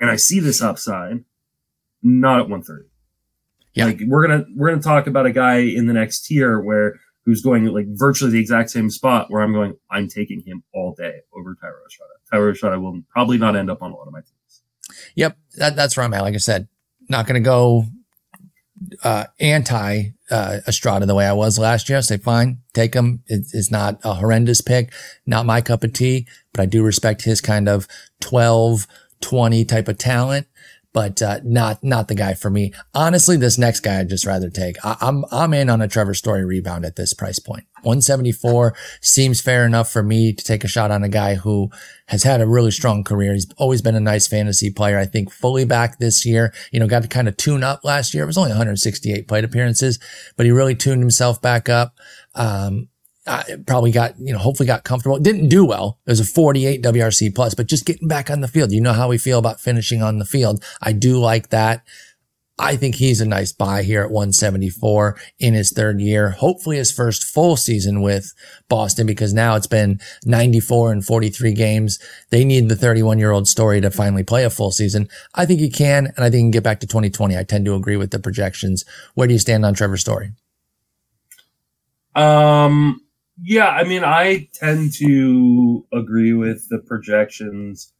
and I see this upside, not at 130. Yeah. Like we're going to, we're going to talk about a guy in the next tier where who's going like virtually the exact same spot where I'm going, I'm taking him all day over Thairo Estrada. Thairo Estrada will probably not end up on a lot of my teams. Yep. That, that's where I'm at. Like I said, not going to go uh, anti uh, Estrada the way I was last year. I say, fine, take him. It, it's not a horrendous pick, not my cup of tea, but I do respect his kind of 12, 20 type of talent but uh, not not the guy for me. Honestly, this next guy I'd just rather take. I, am I'm, I'm in on a Trevor Story rebound at this price point. 174 seems fair enough for me to take a shot on a guy who has had a really strong career. He's always been a nice fantasy player. I think fully back this year. You know, got to kind of tune up last year. It was only 168 plate appearances, but he really tuned himself back up. Um, I probably got, you know, hopefully got comfortable. Didn't do well. It was a 48 WRC plus, but just getting back on the field. You know how we feel about finishing on the field. I do like that. I think he's a nice buy here at 174 in his third year. Hopefully his first full season with Boston because now it's been 94 and 43 games. They need the 31 year old story to finally play a full season. I think he can, and I think he can get back to 2020. I tend to agree with the projections. Where do you stand on Trevor Story? Um, yeah, I mean, I tend to agree with the projections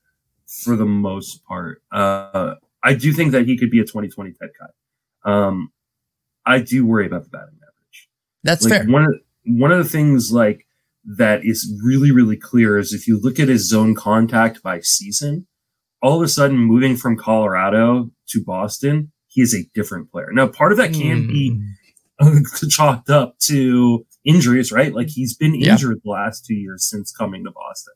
for the most part. Uh, I do think that he could be a 2020 type guy. Um, I do worry about the batting average. That's like fair. One of one of the things like that is really really clear is if you look at his zone contact by season, all of a sudden moving from Colorado to Boston, he is a different player. Now, part of that can be Hmm. chalked up to injuries, right? Like he's been Yeah. injured the last two years since coming to Boston.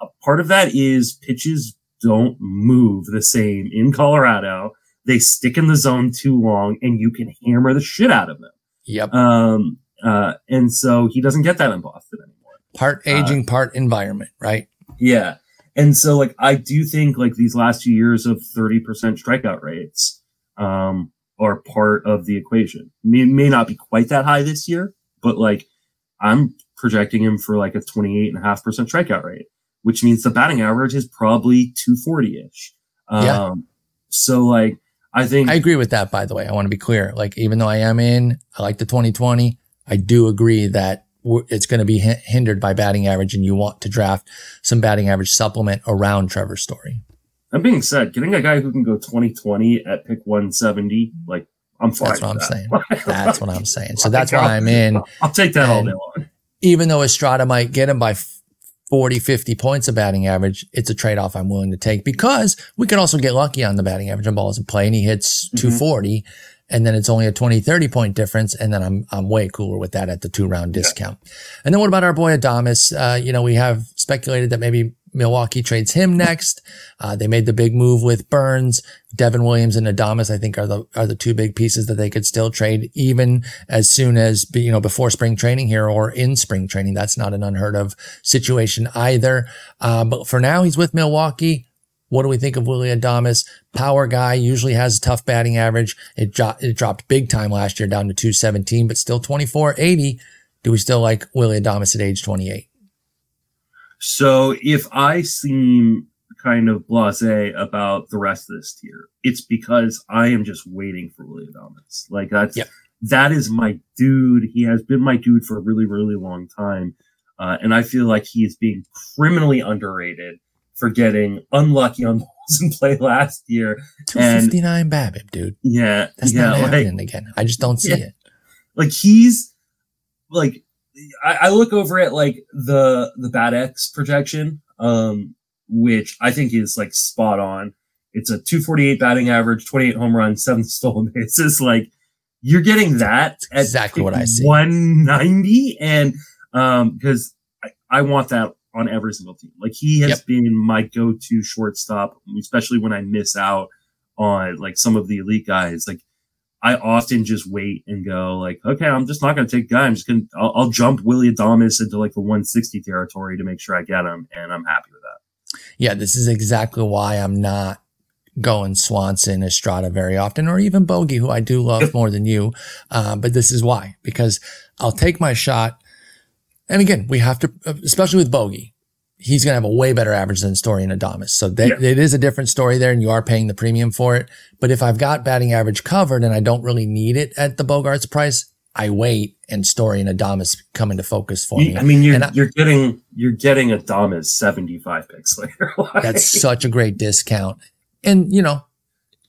A part of that is pitches don't move the same in Colorado. They stick in the zone too long and you can hammer the shit out of them. Yep. Um, uh, and so he doesn't get that in Boston anymore. Part aging, part environment, right? Yeah. And so like I do think like these last two years of 30% strikeout rates um are part of the equation. May may not be quite that high this year, but like I'm projecting him for like a 28.5% strikeout rate, which means the batting average is probably 240-ish. Um Yeah. so like I think I agree with that, by the way. I want to be clear. Like, even though I am in, I like the 2020. I do agree that it's going to be hindered by batting average and you want to draft some batting average supplement around Trevor Story. that being said, getting a guy who can go 2020 at pick 170, like I'm fine. That's what I'm with saying. That's what I'm saying. So that's why I'm in. I'll take that all day long. Even though Estrada might get him by 40, 50 points of batting average, it's a trade off I'm willing to take because we could also get lucky on the batting average on balls in play and he hits Mhm. 240 and then it's only a 20, 30 point difference. And then I'm, I'm way cooler with that at the two round discount. And then what about our boy Adames? Uh, you know, we have speculated that maybe Milwaukee trades him next. Uh, they made the big move with Burnes, Devin Williams and Adames. I think are the, are the two big pieces that they could still trade even as soon as, you know, before spring training here or in spring training. That's not an unheard of situation either. Uh, but for now, he's with Milwaukee. What do we think of Willy Adames? Power guy usually has a tough batting average. It, dro- it dropped big time last year down to 217, but still 2480. Do we still like Willy Adames at age 28? So if I seem kind of blasé about the rest of this tier, it's because I am just waiting for Willy Adames. Like that's Yep. that is my dude. He has been my dude for a really, really long time. Uh, and I feel like he is being criminally underrated for getting unlucky on balls in play last year. 259 BABIP, dude. Yeah. That's yeah, not like, happening again. I just don't see Yeah. it. like he's like I, I look over at like the the BAT X projection, um, which I think is like spot on. It's a 248 batting average, 28 home runs, seven stolen bases. Like you're getting that at exactly what I see. 190, and um, because I, I want that on every single team. Like he has Yep. been my go-to shortstop, especially when I miss out on like some of the elite guys. Like I often just wait and go like, okay, I'm just not going to take guy. I'm just going to, I'll, I'll jump Willy Adames into like the 160 territory to make sure I get him. And I'm happy with that. Yeah, this is exactly why I'm not going Swanson, Estrada very often, or even Bogey, who I do love more than you. Uh, but this is why, because I'll take my shot. And again, we have to, especially with Bogey, he's going to have a way better average than Story and Adames. So that, Yeah. it is a different story there and you are paying the premium for it. But if I've got batting average covered and I don't really need it at the Bogaerts price, I wait and Story and Adames come into focus for me. I mean, you're, I- you're getting, you're getting Adames 75 picks later. Like, That's such a great discount. And, you know,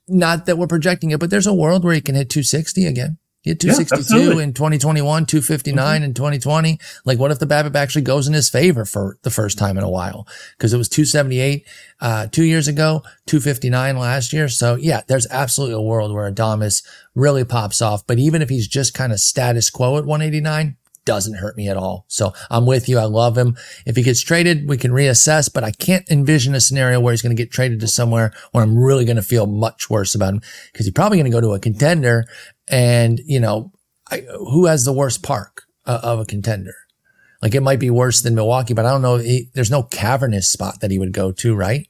not that we're projecting it, but there's a world where he can hit 260 again. He Yeah, 262 absolutely. in 2021, 259 in 2020. Like, what if the BABIP actually goes in his favor for the first time in a while? Because it was 278 uh, two years ago, 259 last year. So, yeah, there's absolutely a world where Adames really pops off. But even if he's just kind of status quo at 189, doesn't hurt me at all. So I'm with you. I love him. If he gets traded, we can reassess, but I can't envision a scenario where he's going to get traded to somewhere where I'm really going to feel much worse about him because he's probably going to go to a contender. And, you know, I, who has the worst park uh, of a contender? Like it might be worse than Milwaukee, but I don't know. He, there's no cavernous spot that he would go to, right?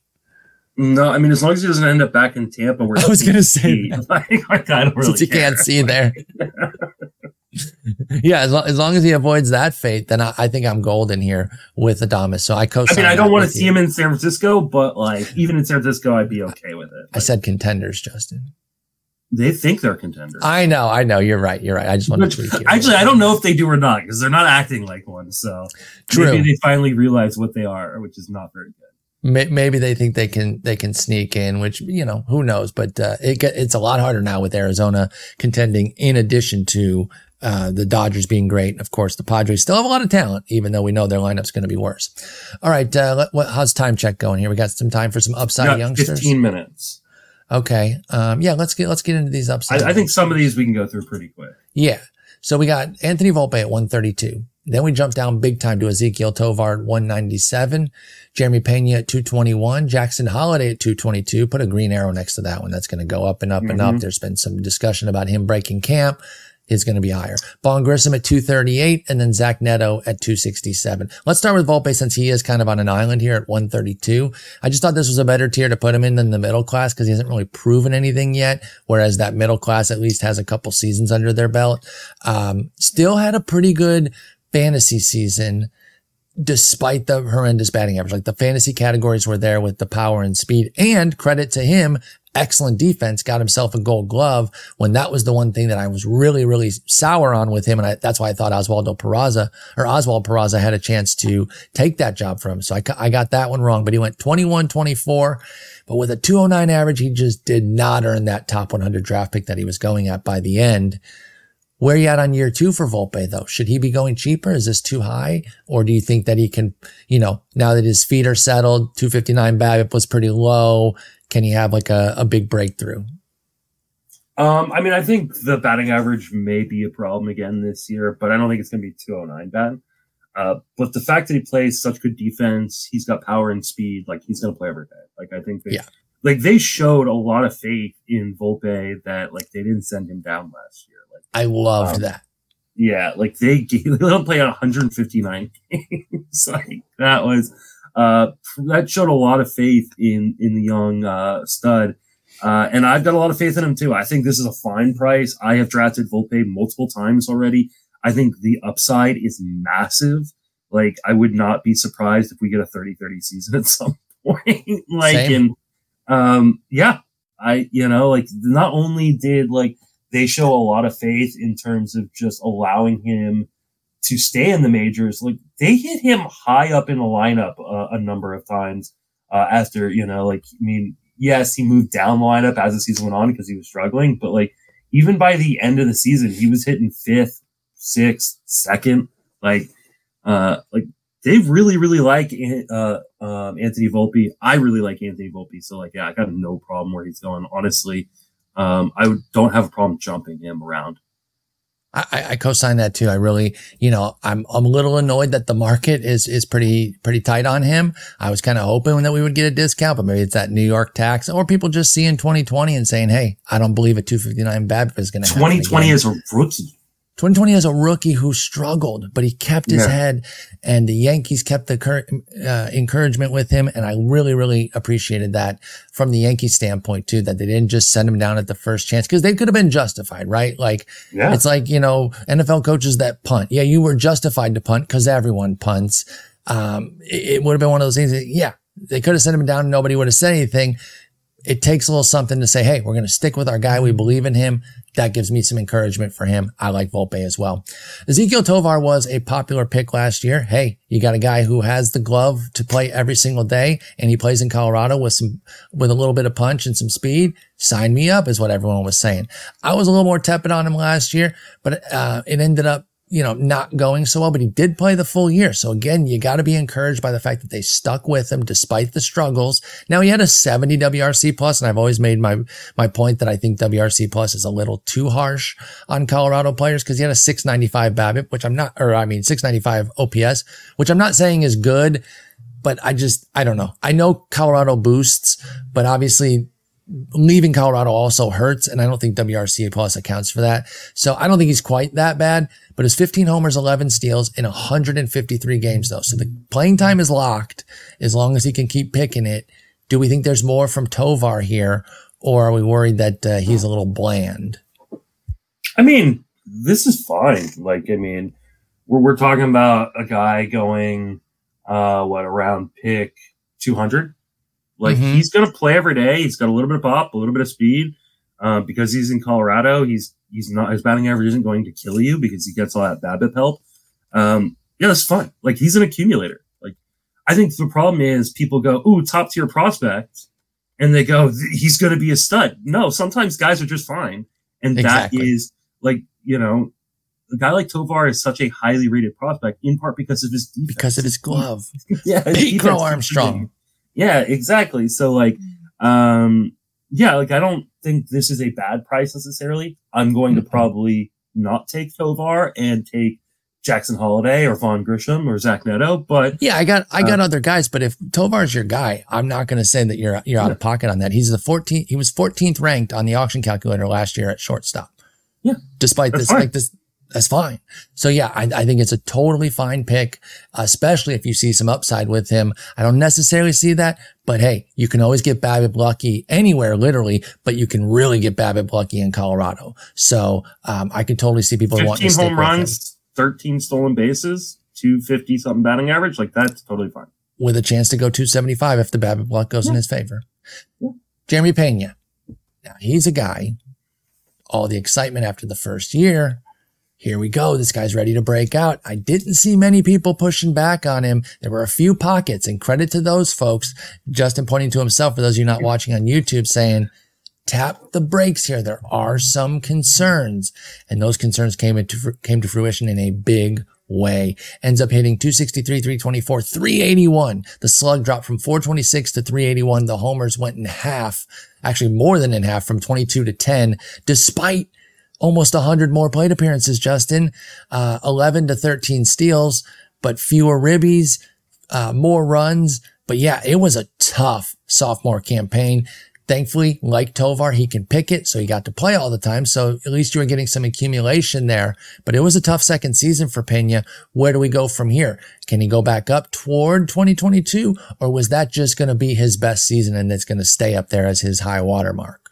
No, I mean as long as he doesn't end up back in Tampa, where I was gonna say like, like, I don't really since you care. can't see there. yeah, as, lo- as long as he avoids that fate, then I, I think I'm golden here with Adames. So I co I mean, I don't want to see him in San Francisco, but like even in San Francisco, I'd be okay with it. I said contenders, Justin. They think they're contenders. I know, I know. You're right. You're right. I just want to tweak you. actually, I don't know if they do or not because they're not acting like one. So True. maybe they finally realize what they are, which is not very good. Maybe they think they can they can sneak in, which you know who knows. But uh, it it's a lot harder now with Arizona contending. In addition to uh, the Dodgers being great, of course, the Padres still have a lot of talent, even though we know their lineup's going to be worse. All right, uh, let, what, how's time check going here? We got some time for some upside youngsters. Fifteen minutes. Okay, um, yeah, let's get let's get into these upside. I, I think some of these we can go through pretty quick. Yeah. So we got Anthony Volpe at 132. Then we jump down big time to Ezequiel Tovar at 197, Jeremy Pena at 221, Jackson Holliday at 222. Put a green arrow next to that one. That's going to go up and up and up. Mhm. There's been some discussion about him breaking camp. Is going to be higher. Vaughn Grissom at 238 and then Zach Neto at 267. Let's start with Volpe since he is kind of on an island here at 132. I just thought this was a better tier to put him in than the middle class because he hasn't really proven anything yet. Whereas that middle class at least has a couple seasons under their belt. Um, still had a pretty good fantasy season despite the horrendous batting average. Like the fantasy categories were there with the power and speed and credit to him. Excellent defense, got himself a gold glove when that was the one thing that I was really, really sour on with him. And I, that's why I thought Oswaldo Peraza or Oswald Peraza had a chance to take that job from him. So I, I got that one wrong, but he went 21, 24, but with a 209 average, he just did not earn that top 100 draft pick that he was going at by the end. Where are you at on year two for Volpe though? Should he be going cheaper? Is this too high? Or do you think that he can, you know, now that his feet are settled, 259 BABIP was pretty low. Can he have like a, a big breakthrough? Um, I mean, I think the batting average may be a problem again this year, but I don't think it's going to be 209 bad. Uh, but the fact that he plays such good defense, he's got power and speed, like he's going to play every day. Like I think they, Yeah. like they showed a lot of faith in Volpe that like they didn't send him down last year. I loved Um, that. yeah, like they gave, they let him play 159 games. like that was, uh, that showed a lot of faith in, in the young, uh, stud. Uh, and I've got a lot of faith in him too. I think this is a fine price. I have drafted Volpe multiple times already. I think the upside is massive. Like I would not be surprised if we get a 30-30 season at some point. like Same. and um yeah, I you know, like not only did like they show a lot of faith in terms of just allowing him to stay in the majors, like they hit him high up in the lineup uh, a number of times uh, after, you know, like I mean, yes, he moved down the lineup as the season went on because he was struggling, but like even by the end of the season, he was hitting fifth, sixth, second. Like, uh, like they really, really like uh, um, Anthony Volpe. I really like Anthony Volpe. So like, yeah, I got no problem where he's going. Honestly, um, I don't have a problem jumping him around. I, I- co-sign that too. I really, you know, I'm, I'm a little annoyed that the market is, is pretty, pretty tight on him. I was kind of hoping that we would get a discount, but maybe it's that New York tax or people just seeing 2020 and saying, Hey, I don't believe a 259 BABIP is going to happen. 2020 again. is a rookie. 2020 is a rookie who struggled, but he kept his Yeah. head and the Yankees kept the cur- uh, encouragement with him. And I really, really appreciated that from the Yankee standpoint too, that they didn't just send him down at the first chance because they could have been justified, right? Like Yeah. it's like, you know, NFL coaches that punt. Yeah, you were justified to punt because everyone punts. Um, it, it would have been one of those things that, yeah, they could have sent him down nobody would have said anything. It takes a little something to say, hey, we're going to stick with our guy. We believe in him. That gives me some encouragement for him. I like Volpe as well. Ezequiel Tovar was a popular pick last year. Hey, you got a guy who has the glove to play every single day and he plays in Colorado with some, with a little bit of punch and some speed. Sign me up is what everyone was saying. I was a little more tepid on him last year, but, uh, it ended up, you know, not going so well, but he did play the full year. So again, you got to be encouraged by the fact that they stuck with him despite the struggles. Now he had a 70 WRC plus, and I've always made my, my point that I think WRC plus is a little too harsh on Colorado players because he had a 695 BABIP, which I'm not, or I mean 695 OPS, which I'm not saying is good, but I just, I don't know. I know Colorado boosts, but obviously leaving Colorado also hurts. And I don't think WRC plus accounts for that. So I don't think he's quite that bad, but his 15 homers, 11 steals in 153 games though. So the playing time is locked as long as he can keep picking it. Do we think there's more from Tovar here, or are we worried that uh, he's a little bland? I mean, this is fine. Like, I mean, we're, we're talking about a guy going, uh, what, around pick 200? Like, Mhm. he's going to play every day. He's got a little bit of pop, a little bit of speed. Uh, because he's in Colorado, he's, he's not, his batting average isn't going to kill you because he gets all that BABIP help. Um, yeah, that's fun. Like, he's an accumulator. Like, I think the problem is people go, ooh, top tier prospect. And they go, he's going to be a stud. No, sometimes guys are just fine. And that Exactly. is like, you know, a guy like Tovar is such a highly rated prospect in part because of his defense. Because of his glove. yeah, his Pete Crow defense keeps Armstrong. Yeah, exactly. So like, um, yeah, like I don't think this is a bad price necessarily. I'm going to Mhm. probably not take Tovar and take Jackson Holliday or Vaughn Grissom or Zach Neto, but Yeah, I got I got Uh, other guys, but if Tovar's your guy, I'm not going to say that you're you're out of pocket on that. He's the 14th. He was 14th ranked on the auction calculator last year at shortstop. Yeah, despite this, fine. like this, that's fine. So yeah, I, I think it's a totally fine pick, especially if you see some upside with him. I don't necessarily see that, but hey, you can always get BABIP lucky anywhere, literally, but you can really get BABIP lucky in Colorado. So um, I can totally see people wanting 15 to home runs, 13 stolen bases, 250 something batting average. Like that's totally fine. with a chance to go 275 if the BABIP block goes in his favor. Yeah. Jeremy Pena. Now he's a guy, all the excitement after the first year. Here we go. This guy's ready to break out. I didn't see many people pushing back on him. There were a few pockets and credit to those folks. Justin pointing to himself for those of you not watching on YouTube saying, tap the brakes here. There are some concerns and those concerns came into, came to fruition in a big way. Ends up hitting 263, 324, 381. The slug dropped from 426 to 381. The homers went in half, actually more than in half from 22 to 10, despite almost 100 more plate appearances, Justin. Uh, 11 to 13 steals, but fewer ribbies, uh, more runs. But yeah, it was a tough sophomore campaign. Thankfully, like Tovar, he can pick it, so he got to play all the time. So at least you were getting some accumulation there. But it was a tough second season for Pena. Where do we go from here? Can he go back up toward 2022, or was that just going to be his best season and it's going to stay up there as his high water mark?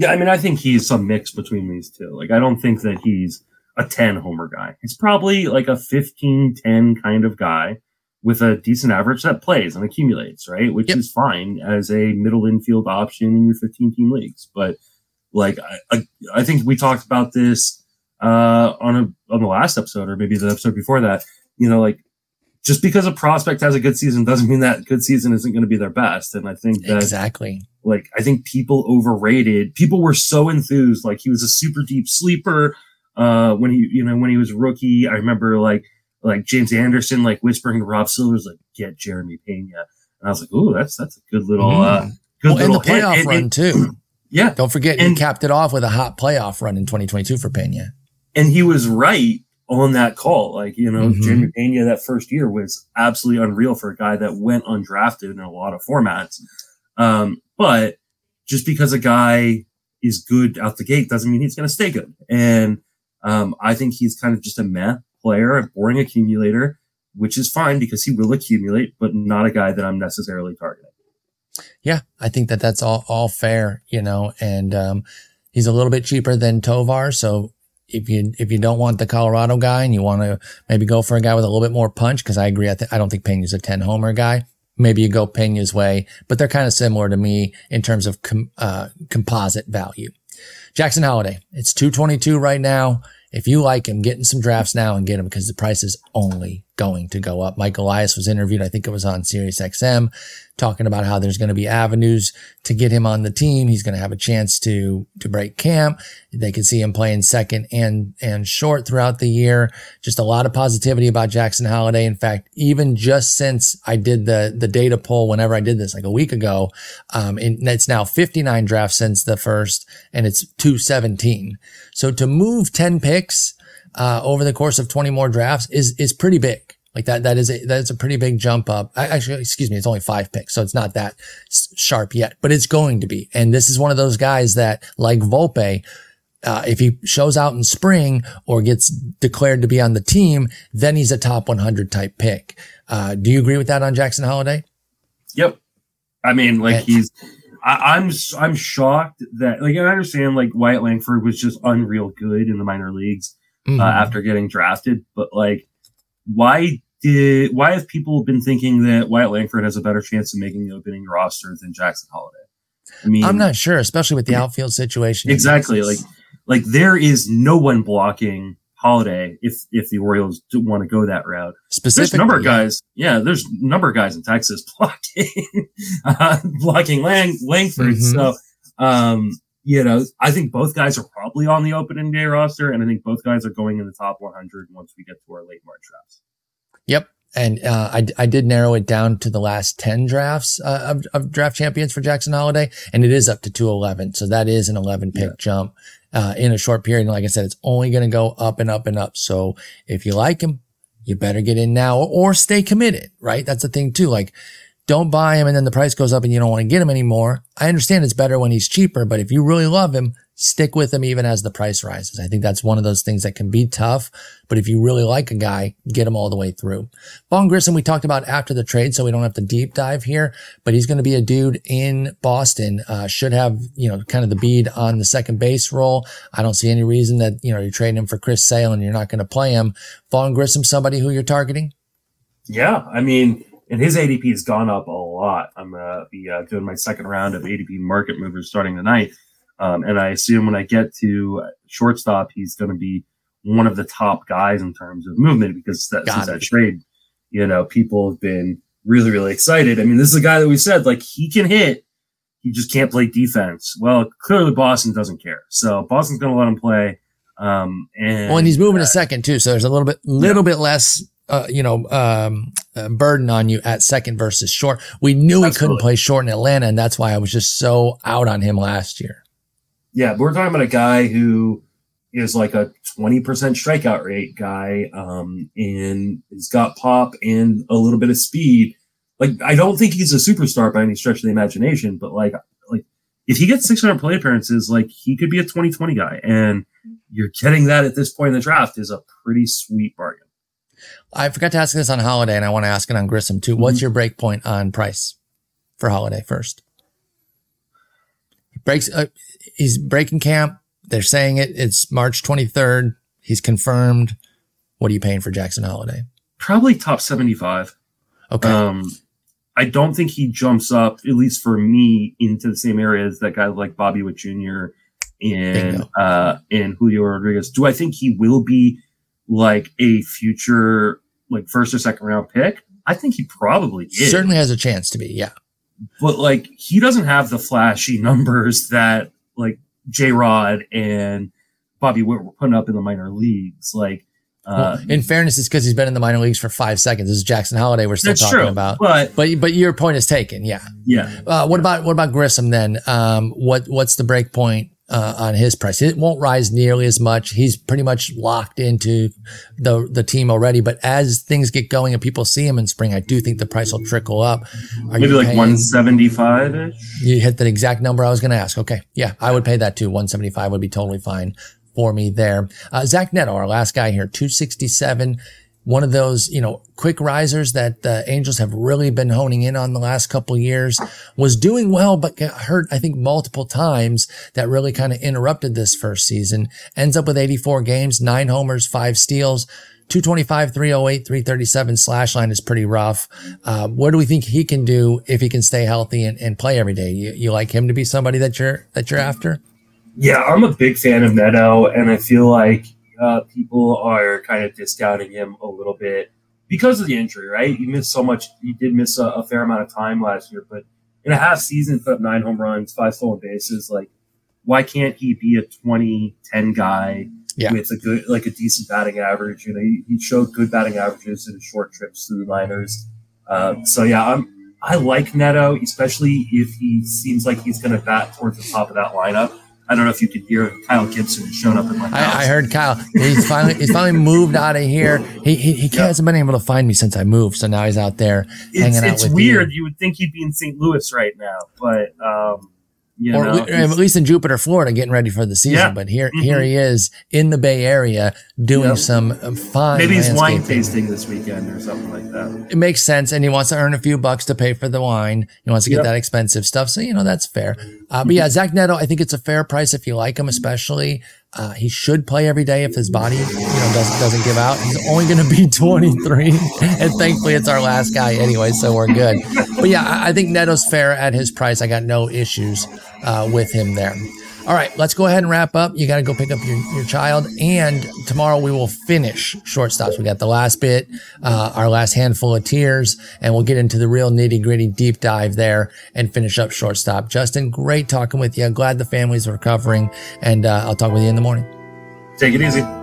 Yeah, I mean, I think he's some mix between these two. Like, I don't think that he's a 10 homer guy. He's probably like a 15, 10 kind of guy with a decent average that plays and accumulates, right? Which Yep. is fine as a middle infield option in your 15 team leagues. But like, I, I, I think we talked about this, uh, on a, on the last episode or maybe the episode before that, you know, like, just because a prospect has a good season doesn't mean that good season isn't going to be their best. And I think that Exactly. Like I think people overrated. People were so enthused, like he was a super deep sleeper. Uh, when he, you know, when he was rookie, I remember like like James Anderson like whispering to Rob Silver's like, "Get Jeremy Pena," and I was like, "Ooh, that's that's a good little, uh, Mm. good Well, and the little hit." playoff And- run and- too. yeah, Don't forget, he capped it off with a hot playoff run in 2022 for Pena. and he was right on that call. Like, you know, Mhm. Jeremy Pena that first year was absolutely unreal for a guy that went undrafted in a lot of formats. Um, but just because a guy is good out the gate doesn't mean he's going to stay good. And, um, I think he's kind of just a meh player, a boring accumulator, which is fine because he will accumulate, but not a guy that I'm necessarily targeting. Yeah, I think that that's all, all fair, you know, and, um, he's a little bit cheaper than Tovar. So if you, if you don't want the Colorado guy and you want to maybe go for a guy with a little bit more punch, cause I agree. I, th- I don't think Pena's a 10 homer guy. Maybe you go Pena's way, but they're kind of similar to me in terms of com- uh, composite value. Jackson Holliday, it's 222 right now. If you like him, get in some drafts now and get him because the price is only going to go up. Mike Elias was interviewed. I think it was on Sirius XM talking about how there's going to be avenues to get him on the team. He's going to have a chance to, to break camp. They can see him playing second and, and short throughout the year. Just a lot of positivity about Jackson Holliday. In fact, even just since I did the, the data poll, whenever I did this like a week ago, um, and it's now 59 drafts since the first and it's 217. So to move 10 picks, uh, over the course of 20 more drafts is, is pretty big. Like that, that is a, that's a pretty big jump up. I, actually, excuse me, it's only five picks. So it's not that sharp yet, but it's going to be. And this is one of those guys that like Volpe, uh, if he shows out in spring or gets declared to be on the team, then he's a top 100 type pick. Uh, do you agree with that on Jackson Holliday? Yep. I mean, like he's. I, I'm I'm shocked that like I understand like Wyatt Langford was just unreal good in the minor leagues Mhm. uh, after getting drafted, but like why did why have people been thinking that Wyatt Langford has a better chance of making the opening roster than Jackson Holliday? I mean, I'm not sure, especially with the outfield situation. exactly like like there is no one blocking Holliday if if the Orioles do want to go that route. There's specifically a number of guys, yeah. There's number of guys in Texas blocking uh, blocking Lang Langford. Mhm. So, um, you know, I think both guys are probably on the opening day roster, and I think both guys are going in the top 100 once we get to our late March drafts. Yep. And uh, I, I did narrow it down to the last 10 drafts uh, of, of draft champions for Jackson Holliday, and it is up to 211. So that is an 11 pick Yeah. jump uh, in a short period. And like I said, it's only going to go up and up and up. So if you like him, you better get in now or, or stay committed, right? That's the thing too. Like, don't buy him and then the price goes up and you don't want to get him anymore. I understand it's better when he's cheaper, but if you really love him, stick with him even as the price rises. I think that's one of those things that can be tough. But if you really like a guy, get him all the way through. Vaughn Grissom, we talked about after the trade, so we don't have to deep dive here, but he's going to be a dude in Boston, uh, should have, you know, kind of the bead on the second base role. I don't see any reason that, you know, you're trading him for Chris Sale and you're not going to play him. Vaughn Grissom, somebody who you're targeting? Yeah, I mean, and his ADP has gone up a lot. I'm gonna be uh, doing my second round of ADP market movers starting tonight, um, and I assume when I get to shortstop, he's going to be one of the top guys in terms of movement because that, Got since it. that trade, you know, people have been really, really excited. I mean, this is a guy that we said like he can hit, he just can't play defense. Well, clearly Boston doesn't care, so Boston's going to let him play. Um, and Well, and he's moving uh, to second too, so there's a little bit, little bit less, uh, you know, um, uh, burden on you at second versus short. We knew he couldn't play short in Atlanta, and that's why I was just so out on him last year. Yeah, but we're talking about a guy who is like a 20% strikeout rate guy, um, and he's got pop and a little bit of speed. Like, I don't think he's a superstar by any stretch of the imagination, but like, like if he gets 600 play appearances, like he could be a 2020 guy. And you're getting that at this point in the draft is a pretty sweet bargain. I forgot to ask this on Holliday, and I want to ask it on Grissom too. What's your break point on price for Holliday first? He breaks. Uh, he's breaking camp. They're saying it. It's March 23rd. He's confirmed. What are you paying for Jackson Holliday? Probably top 75. Okay. Um, I don't think he jumps up, at least for me, into the same area as that guy like Bobby Witt Jr. and Bingo. uh and Julio Rodriguez. Do I think he will be like a future like first or second round pick? I think he probably is. Certainly has a chance to be. Yeah. But like he doesn't have the flashy numbers that like J Rod and Bobby Witt were putting up in the minor leagues. Like uh Well, in fairness, it's because he's been in the minor leagues for five seconds. This is Jackson Holliday. We're still talking true. about. But But but your point is taken. Yeah. yeah. Uh, what about what about Grissom then? Um, what what's the break point uh, on his price? It won't rise nearly as much. He's pretty much locked into the the team already. But as things get going and people see him in spring, I do think the price will trickle up. Are Maybe like one seventy five ish. You hit that exact number I was going to ask. Okay, yeah, I would pay that too. One seventy five would be totally fine for me there. Uh, Zach Neto, our last guy here, two sixty seven. One of those, you know, quick risers that the Angels have really been honing in on the last couple years. Was doing well, but got hurt, I think, multiple times. That really kind of interrupted this first season. Ends up with 84 games, nine homers, five steals. 225, 308, 337 slash line is pretty rough. Uh, what do we think he can do if he can stay healthy and, and play every day? You, you like him to be somebody that you're, that you're after? Yeah, I'm a big fan of Neto, and I feel like uh, people are kind of discounting him a little bit because of the injury, right? He missed so much. He did miss a, a fair amount of time last year, but in a half season, put up nine home runs, five stolen bases. Like, why can't he be a 20 10 guy Yeah. with a good, like a decent batting average? You know, he, he showed good batting averages in his short trips through the minors. Uh, so yeah, I'm, I like Neto, especially if he seems like he's going to bat towards the top of that lineup. I don't know if you could hear Kyle Gibson has shown up in my house. I, I heard Kyle. He's finally he's finally moved out of here. He he, he Yeah. hasn't been able to find me since I moved, so now he's out there it's, hanging out it's with weird. you. You. would think he'd be in St. Louis right now, but um, You or know, at least in Jupiter, Florida, getting ready for the season. Yeah. But here, Mhm. here he is in the Bay Area doing Yep. some uh, fine. maybe he's wine tasting this weekend or something like that. It makes sense, and he wants to earn a few bucks to pay for the wine. He wants to get Yep. that expensive stuff, so you know that's fair. Uh, but yeah, Zach Neto, I think it's a fair price if you like him, especially. Uh, he should play every day if his body, you know, doesn't doesn't give out. He's only going to be 23, and thankfully it's our last guy anyway, so we're good. But yeah, I, I think Neto's fair at his price. I got no issues uh, with him there. All right, let's go ahead and wrap up. You got to go pick up your, your child. And tomorrow we will finish shortstops. We got the last bit, uh, our last handful of tiers, and we'll get into the real nitty gritty deep dive there and finish up shortstop. Justin, great talking with you. Glad the family's recovering. And uh, I'll talk with you in the morning. Take it easy.